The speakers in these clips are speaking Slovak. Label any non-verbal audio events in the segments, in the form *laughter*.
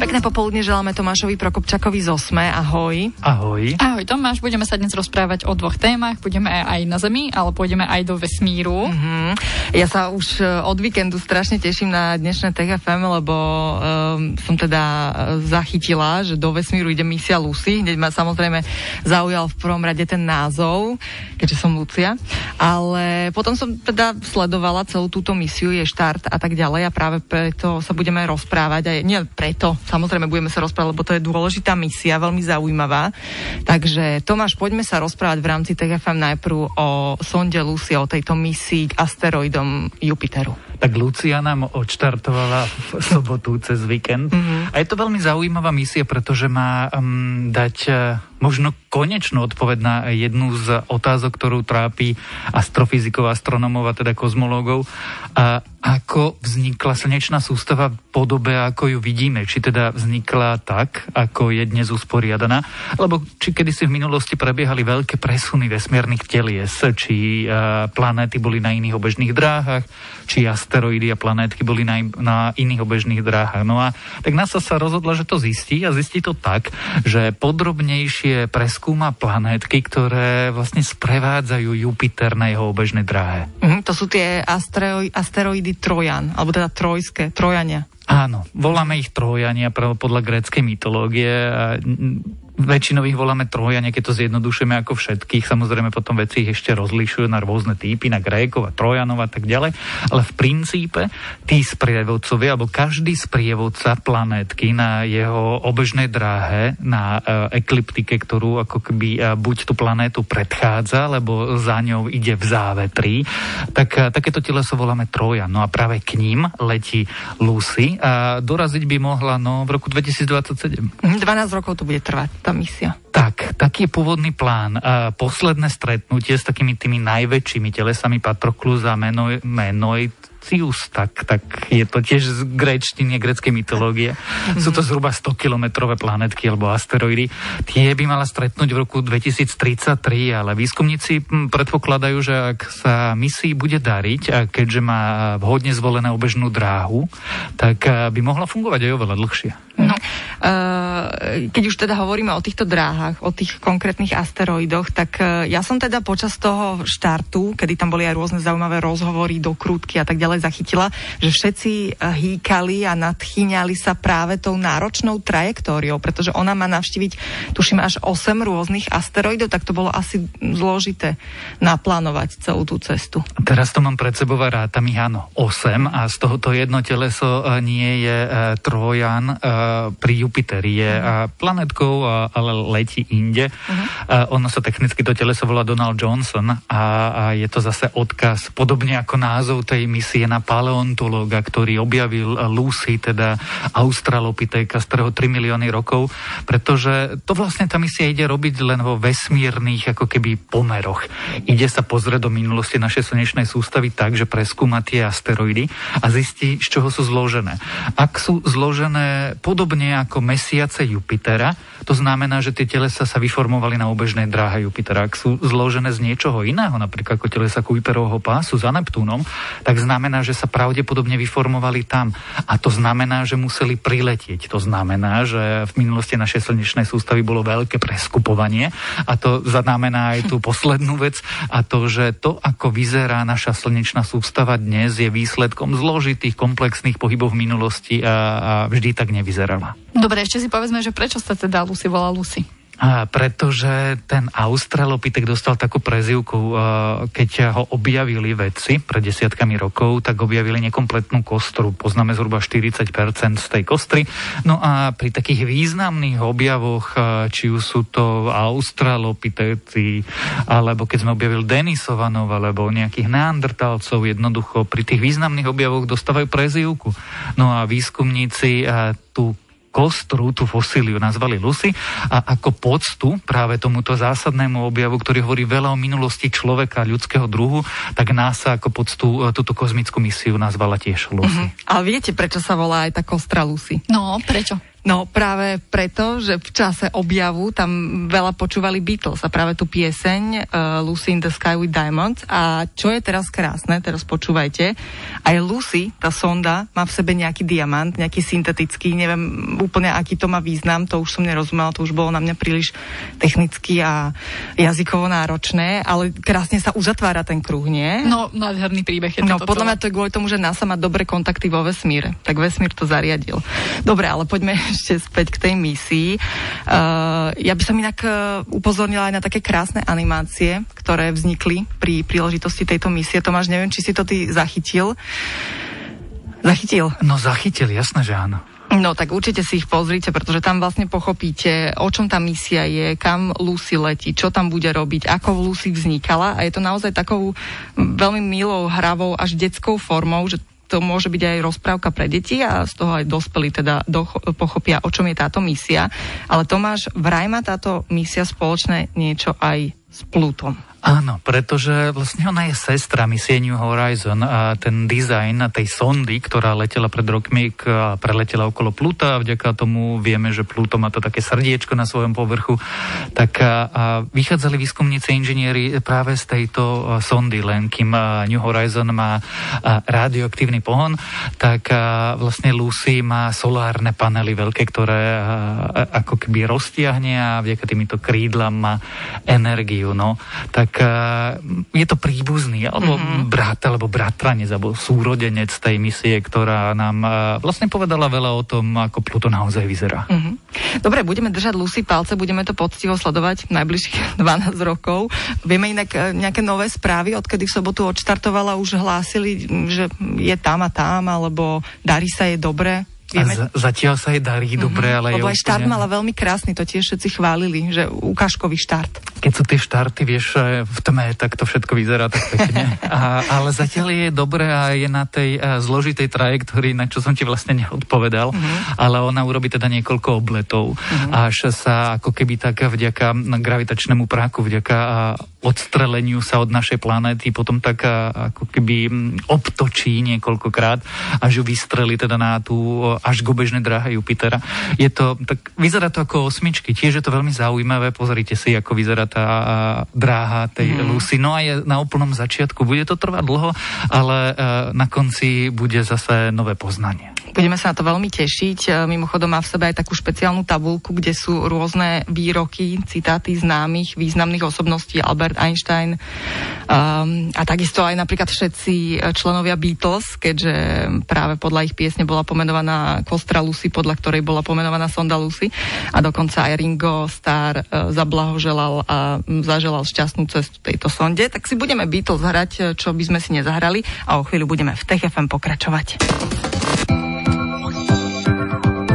Pekné popoludne želáme Tomášovi Prokopčakovi z Osme. Ahoj. Ahoj. Ahoj Tomáš, budeme sa dnes rozprávať o dvoch témach. Budeme aj na Zemi, ale pôjdeme aj do vesmíru. Uh-huh. Ja sa už e, od víkendu strašne teším na dnešné TFM, lebo um, som teda e, zachytila, že do vesmíru ide misia Lucy. Hneď ma samozrejme zaujal v prvom rade ten názov, keďže som Lucia. Ale potom som teda sledovala celú túto misiu, je štart a tak ďalej a práve preto sa budeme rozprávať. Aj, nie preto, Samozrejme, budeme sa rozprávať, lebo to je dôležitá misia, veľmi zaujímavá. Takže Tomáš, poďme sa rozprávať v rámci TFM najprv o sonde Lucy, o tejto misii k asteroidom Jupiteru. Tak Lucia nám odštartovala v sobotu cez víkend. Mm-hmm. A je to veľmi zaujímavá misia, pretože má um, dať uh, možno konečnú odpoveď na jednu z otázok, ktorú trápi astrofyzikov, astronomov a teda kozmológov. A ako vznikla slnečná sústava v podobe, ako ju vidíme. Či teda vznikla tak, ako je dnes usporiadaná, lebo či kedy si v minulosti prebiehali veľké presuny vesmiernych telies, či planéty boli na iných obežných dráhach, či asteroidy a planétky boli na, na iných obežných dráhach. No a tak NASA sa rozhodla, že to zistí a zistí to tak, že podrobnejšie preskúma planétky, ktoré vlastne sprevádzajú Jupiter na jeho obežnej dráhe. Mm, to sú tie asteroidy asteroidy Trojan, alebo teda trojské, Trojania. Áno, voláme ich Trojania podľa gréckej mytológie. Väčšinou ich voláme Trojania, keď to zjednodušujeme ako všetkých. Samozrejme potom veci ich ešte rozlišujú na rôzne typy, na Grékov a Trojanov a tak ďalej. Ale v princípe tí sprievodcovia, alebo každý sprievodca planétky na jeho obežnej dráhe, na e, ekliptike, ktorú ako keby e, buď tú planétu predchádza, lebo za ňou ide v závetri, tak e, takéto teleso voláme Trojan. No a práve k ním letí Lucy a doraziť by mohla no, v roku 2027. 12 rokov to bude trvať tá misia? Tak, taký je pôvodný plán. Posledné stretnutie s takými tými najväčšími telesami Patroklus a Menoj, Menoj Cius, tak, tak je to tiež z gréčtiny, greckej mytológie. Sú to zhruba 100-kilometrové planetky alebo asteroidy. Tie by mala stretnúť v roku 2033, ale výskumníci predpokladajú, že ak sa misii bude dariť, a keďže má vhodne zvolené obežnú dráhu, tak by mohla fungovať aj oveľa dlhšie. No, keď už teda hovoríme o týchto dráhach, o tých konkrétnych asteroidoch, tak ja som teda počas toho štartu, kedy tam boli aj rôzne zaujímavé rozhovory, dokrútky a tak ďalej, ďalej zachytila, že všetci eh, hýkali a nadchýňali sa práve tou náročnou trajektóriou, pretože ona má navštíviť, tuším, až 8 rôznych asteroidov, tak to bolo asi zložité naplánovať celú tú cestu. Teraz to mám pred sebou a rátam ich áno 8 a z tohoto jedno teleso eh, nie je e, Trojan e, pri Jupiteri, je uh-huh. planetkou, ale letí inde. Uh-huh. E, ono sa technicky to teleso volá Donald Johnson a, a je to zase odkaz, podobne ako názov tej misie je na paleontológa, ktorý objavil Lucy, teda Australopitheka starého 3 milióny rokov, pretože to vlastne tá misia ide robiť len vo vesmírnych ako keby pomeroch. Ide sa pozrieť do minulosti našej slnečnej sústavy tak, že preskúma tie asteroidy a zistí, z čoho sú zložené. Ak sú zložené podobne ako mesiace Jupitera, to znamená, že tie telesa sa vyformovali na obežnej dráhe Jupitera. Ak sú zložené z niečoho iného, napríklad ako telesa Kuiperovho pásu za Neptúnom, tak znamená, že sa pravdepodobne vyformovali tam. A to znamená, že museli priletieť. To znamená, že v minulosti našej slnečnej sústavy bolo veľké preskupovanie a to znamená aj tú poslednú vec a to, že to, ako vyzerá naša slnečná sústava dnes, je výsledkom zložitých komplexných pohybov v minulosti a, a vždy tak nevyzerala. Dobre, ešte si povedzme, že prečo sa teda Lucy volá Lucy? A pretože ten Australopitek dostal takú prezivku, keď ho objavili vedci pred desiatkami rokov, tak objavili nekompletnú kostru. Poznáme zhruba 40% z tej kostry. No a pri takých významných objavoch, či už sú to Australopiteci, alebo keď sme objavili Denisovanov, alebo nejakých neandertalcov, jednoducho pri tých významných objavoch dostávajú prezivku. No a výskumníci tú kostru, tú fosíliu nazvali Lucy a ako poctu práve tomuto zásadnému objavu, ktorý hovorí veľa o minulosti človeka, ľudského druhu, tak NASA ako poctu e, túto kozmickú misiu nazvala tiež Lucy. Uh-huh. Ale viete, prečo sa volá aj tá kostra Lucy? No, prečo? No práve preto, že v čase objavu tam veľa počúvali Beatles a práve tú pieseň uh, Lucy in the Sky with Diamonds a čo je teraz krásne, teraz počúvajte, aj Lucy, tá sonda, má v sebe nejaký diamant, nejaký syntetický, neviem úplne aký to má význam, to už som nerozumela, to už bolo na mňa príliš technicky a jazykovo náročné, ale krásne sa uzatvára ten kruh, nie? No, nádherný príbeh je No, podľa mňa to je kvôli tomu, že NASA má dobré kontakty vo vesmíre, tak vesmír to zariadil. Dobre, ale poďme ešte späť k tej misii. Uh, ja by som inak uh, upozornila aj na také krásne animácie, ktoré vznikli pri príležitosti tejto misie. Tomáš, neviem, či si to ty zachytil. Zachytil? No zachytil, jasné, že áno. No tak určite si ich pozrite, pretože tam vlastne pochopíte, o čom tá misia je, kam Lucy letí, čo tam bude robiť, ako Lucy vznikala a je to naozaj takou veľmi milou, hravou, až detskou formou, že to môže byť aj rozprávka pre deti a z toho aj dospelí teda do, pochopia, o čom je táto misia. Ale Tomáš, vraj má táto misia spoločné niečo aj s Plutom. Áno, pretože vlastne ona je sestra misie New Horizon a ten dizajn tej sondy, ktorá letela pred rokmi, a preletela okolo Pluta a vďaka tomu vieme, že Pluto má to také srdiečko na svojom povrchu, tak a, a vychádzali výskumníci inžinieri práve z tejto sondy, len kým New Horizon má radioaktívny pohon, tak a, vlastne Lucy má solárne panely veľké, ktoré a, ako keby roztiahne a vďaka týmito krídlam má energiu. No. Tak tak je to príbuzný, alebo mm-hmm. brat, alebo bratranec, alebo súrodenec tej misie, ktorá nám vlastne povedala veľa o tom, ako Pluto naozaj vyzerá. Mm-hmm. Dobre, budeme držať Lucy palce, budeme to poctivo sledovať najbližších *laughs* 12 rokov. Vieme inak nejaké nové správy, odkedy v sobotu odštartovala, už hlásili, že je tam a tam, alebo darí sa je dobre. Vieme... A zatiaľ sa jej darí mm-hmm. dobre, ale Lebo aj štart úplne... mala veľmi krásny, to tiež všetci chválili, že ukážkový štart. Keď sú tie štarty, vieš, v tme, tak to všetko vyzerá tak pekne. A, ale zatiaľ je dobre a je na tej a, zložitej trajektórii, na čo som ti vlastne neodpovedal, mm-hmm. ale ona urobí teda niekoľko obletov, mm-hmm. až sa ako keby tak vďaka gravitačnému práku, vďaka odstreleniu sa od našej planéty potom tak ako keby obtočí niekoľkokrát, až ju vystreli teda na tú až k obežnej dráhe Jupitera. Je to, tak vyzerá to ako osmičky, tiež je to veľmi zaujímavé, pozrite si, ako vyzerá tá dráha tej mm. Lucy. No a je na úplnom začiatku, bude to trvať dlho, ale na konci bude zase nové poznanie. Budeme sa na to veľmi tešiť. Mimochodom má v sebe aj takú špeciálnu tabulku, kde sú rôzne výroky, citáty známych, významných osobností Albert Einstein um, a takisto aj napríklad všetci členovia Beatles, keďže práve podľa ich piesne bola pomenovaná Kostra Lucy, podľa ktorej bola pomenovaná sonda Lucy a dokonca aj Ringo Starr uh, zablahoželal a zaželal šťastnú cestu tejto sonde. Tak si budeme Beatles hrať, čo by sme si nezahrali a o chvíľu budeme v Tech FM pokračovať.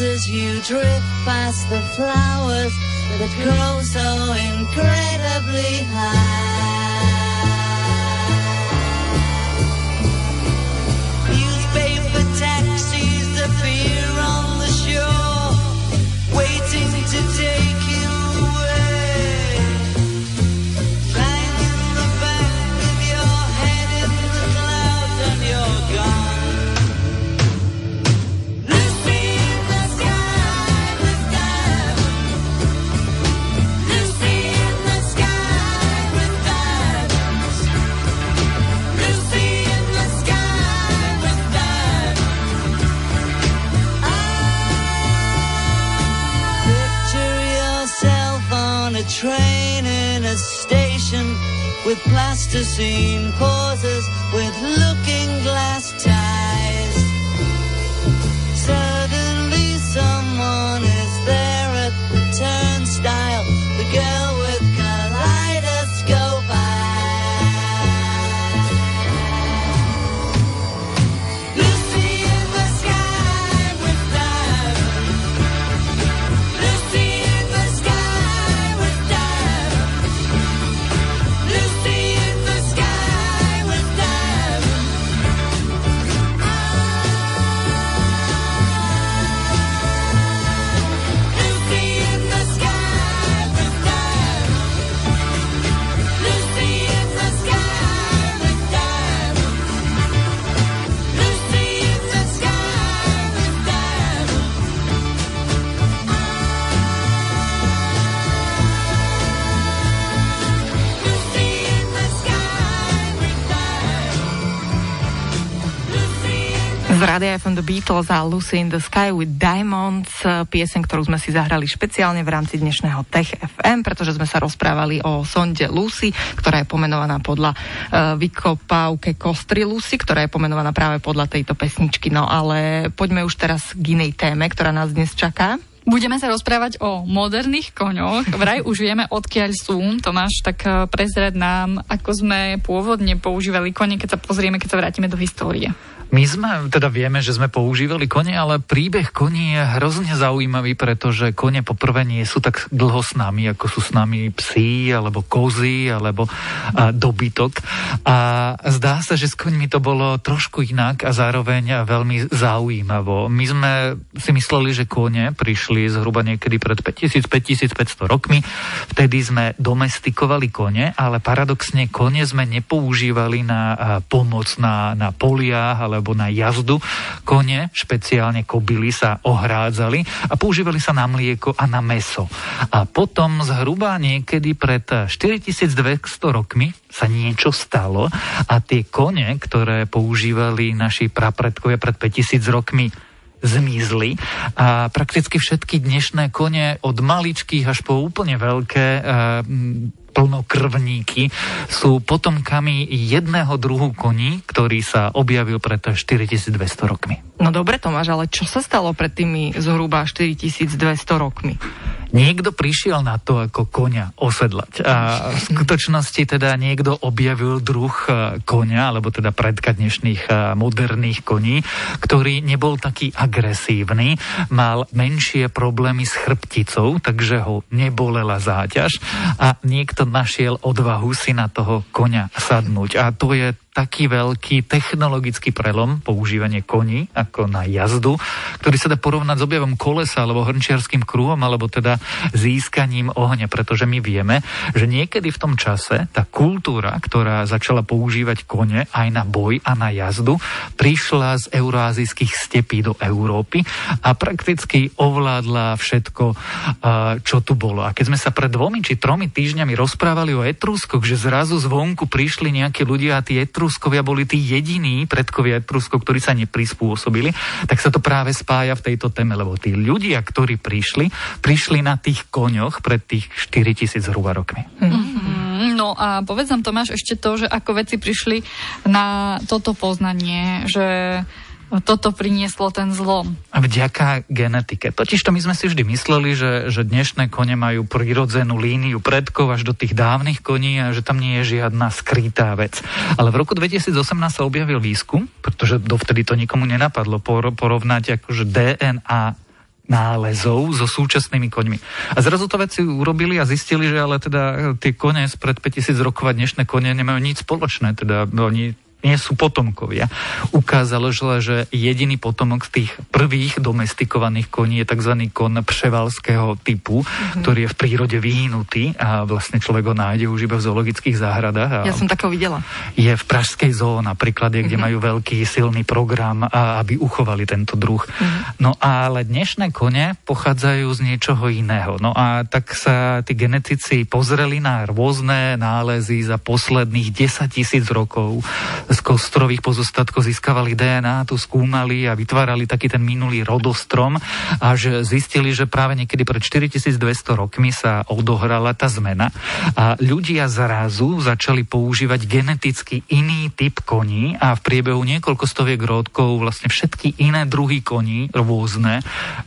as you drift past the flowers that grow so incredibly high. just a scene. Radia FM The Beatles a Lucy in the Sky with Diamonds, eh, pieseň, ktorú sme si zahrali špeciálne v rámci dnešného Tech FM, pretože sme sa rozprávali o sonde Lucy, ktorá je pomenovaná podľa uh, vykopávke kostry Lucy, ktorá je pomenovaná práve podľa tejto pesničky. No ale poďme už teraz k inej téme, ktorá nás dnes čaká. Budeme sa rozprávať o moderných koňoch. Vraj už vieme, odkiaľ sú. Tomáš, tak eh, prezrad nám, ako sme pôvodne používali kone, keď sa pozrieme, keď sa vrátime do histórie. My sme, teda vieme, že sme používali kone, ale príbeh koní je hrozne zaujímavý, pretože kone poprvé nie sú tak dlho s nami, ako sú s nami psi, alebo kozy, alebo a, dobytok. A zdá sa, že s koňmi to bolo trošku inak a zároveň veľmi zaujímavo. My sme si mysleli, že kone prišli zhruba niekedy pred 5000-5500 rokmi. Vtedy sme domestikovali kone, ale paradoxne kone sme nepoužívali na pomoc na, na poliach, alebo na jazdu. Kone, špeciálne kobily, sa ohrádzali a používali sa na mlieko a na meso. A potom zhruba niekedy pred 4200 rokmi sa niečo stalo a tie kone, ktoré používali naši prapredkovia pred 5000 rokmi, zmizli a prakticky všetky dnešné kone od maličkých až po úplne veľké e, plnokrvníky sú potomkami jedného druhu koní, ktorý sa objavil pred 4200 rokmi. No dobre Tomáš, ale čo sa stalo pred tými zhruba 4200 rokmi? Niekto prišiel na to, ako konia osedlať. A v skutočnosti teda niekto objavil druh e, konia, alebo teda predka dnešných e, moderných koní, ktorý nebol taký agresívny, mal menšie problémy s chrbticou, takže ho nebolela záťaž a niekto našiel odvahu si na toho konia sadnúť. A to je taký veľký technologický prelom, používanie koní ako na jazdu, ktorý sa dá porovnať s objavom kolesa alebo hrnčiarským kruhom, alebo teda získaním ohňa, pretože my vieme, že niekedy v tom čase tá kultúra, ktorá začala používať kone aj na boj a na jazdu, prišla z euroazijských stepí do Európy a prakticky ovládla všetko, čo tu bolo. A keď sme sa pred dvomi či tromi týždňami rozprávali o Etruskoch, že zrazu zvonku prišli nejakí ľudia a tí Etruskovia boli tí jediní predkovia Etruskov, ktorí sa neprispôsobili, tak sa to práve spája v tejto téme, lebo tí ľudia, ktorí prišli, prišli na tých koňoch pred tých 4000 zhruba rokmi. Mm, no a povedz nám Tomáš ešte to, že ako veci prišli na toto poznanie, že toto prinieslo ten zlom. Vďaka genetike. Totiž to my sme si vždy mysleli, že, že dnešné kone majú prirodzenú líniu predkov až do tých dávnych koní a že tam nie je žiadna skrytá vec. Ale v roku 2018 sa objavil výskum, pretože dovtedy to nikomu nenapadlo porovnať akože DNA nálezov so súčasnými koňmi. A zrazu to veci urobili a zistili, že ale teda tie kone spred 5000 rokov a dnešné kone nemajú nič spoločné, teda oni nie sú potomkovia. Ukázalo, že jediný potomok z tých prvých domestikovaných koní je tzv. kon převalského typu, mm-hmm. ktorý je v prírode vyhnutý a vlastne človek ho nájde už iba v zoologických záhradách. A Ja som takého videla. Je v Pražskej zoo napríklad, kde mm-hmm. majú veľký silný program, a aby uchovali tento druh. Mm-hmm. No ale dnešné kone pochádzajú z niečoho iného. No a tak sa tí genetici pozreli na rôzne nálezy za posledných 10 tisíc rokov z kostrových pozostatkov získavali DNA, tu skúmali a vytvárali taký ten minulý rodostrom, až zistili, že práve niekedy pred 4200 rokmi sa odohrala tá zmena a ľudia zrazu začali používať geneticky iný typ koní a v priebehu niekoľko stoviek rokov vlastne všetky iné druhy koní rôzne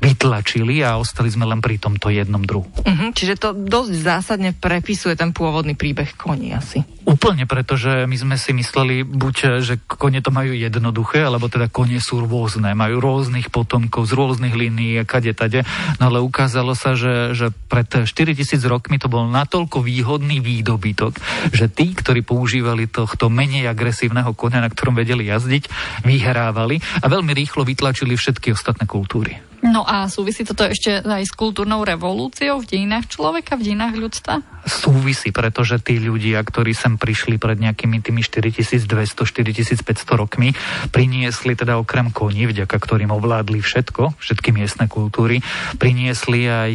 vytlačili a ostali sme len pri tomto jednom druhu. Uh-huh, čiže to dosť zásadne prepisuje ten pôvodný príbeh koní asi. Úplne, pretože my sme si mysleli buď, že kone to majú jednoduché, alebo teda kone sú rôzne, majú rôznych potomkov z rôznych línií kade tade. No ale ukázalo sa, že, že pred 4000 rokmi to bol natoľko výhodný výdobytok, že tí, ktorí používali tohto menej agresívneho konia, na ktorom vedeli jazdiť, vyhrávali a veľmi rýchlo vytlačili všetky ostatné kultúry. No a súvisí toto ešte aj s kultúrnou revolúciou v dejinách človeka, v dejinách ľudstva? Súvisí, pretože tí ľudia, ktorí sem prišli pred nejakými tými 4200-4500 rokmi, priniesli teda okrem koní, vďaka ktorým ovládli všetko, všetky miestne kultúry, priniesli aj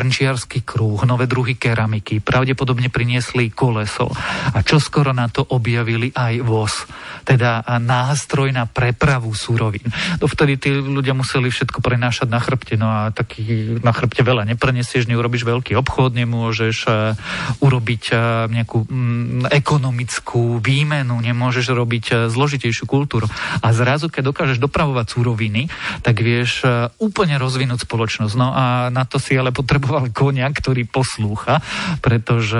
hrnčiarsky krúh, nové druhy keramiky, pravdepodobne priniesli koleso a čo skoro na to objavili aj voz, teda nástroj na prepravu súrovín. Dovtedy tí ľudia museli všetko prenášať na chrbte, no a taký na chrbte veľa neprenesieš, neurobiš veľký obchod, nemôžeš uh, urobiť uh, nejakú um, ekonomickú výmenu, nemôžeš robiť uh, zložitejšiu kultúru. A zrazu, keď dokážeš dopravovať súroviny, tak vieš úplne rozvinúť spoločnosť. No a na to si ale potreboval konia, ktorý poslúcha, pretože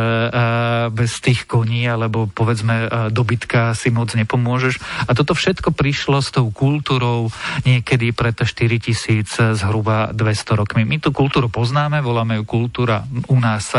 bez tých koní alebo povedzme dobytka si moc nepomôžeš. A toto všetko prišlo s tou kultúrou niekedy pred 4000 zhruba 200 rokmi. My tú kultúru poznáme, voláme ju kultúra u nás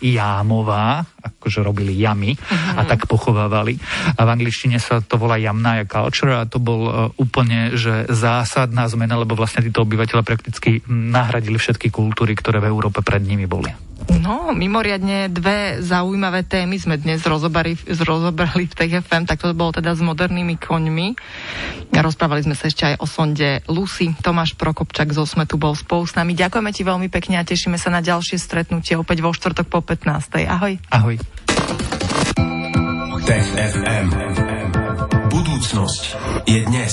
jámová, akože robili jamy uh-huh. a tak pochovávali. A v angličtine sa to volá jamná culture a to bol uh, úplne že zásadná zmena, lebo vlastne títo obyvateľe prakticky nahradili všetky kultúry, ktoré v Európe pred nimi boli. No, mimoriadne dve zaujímavé témy sme dnes rozobrali, rozobrali v TFM, tak to bolo teda s modernými koňmi. Rozprávali sme sa ešte aj o sonde Lucy. Tomáš Prokopčak zo SME tu bol spolu s nami. Ďakujeme ti veľmi pekne a tešíme sa na ďalšie stretnutie opäť vo štvrtok po 15. Ahoj. Ahoj. Tech FM. Budúcnosť je dnes.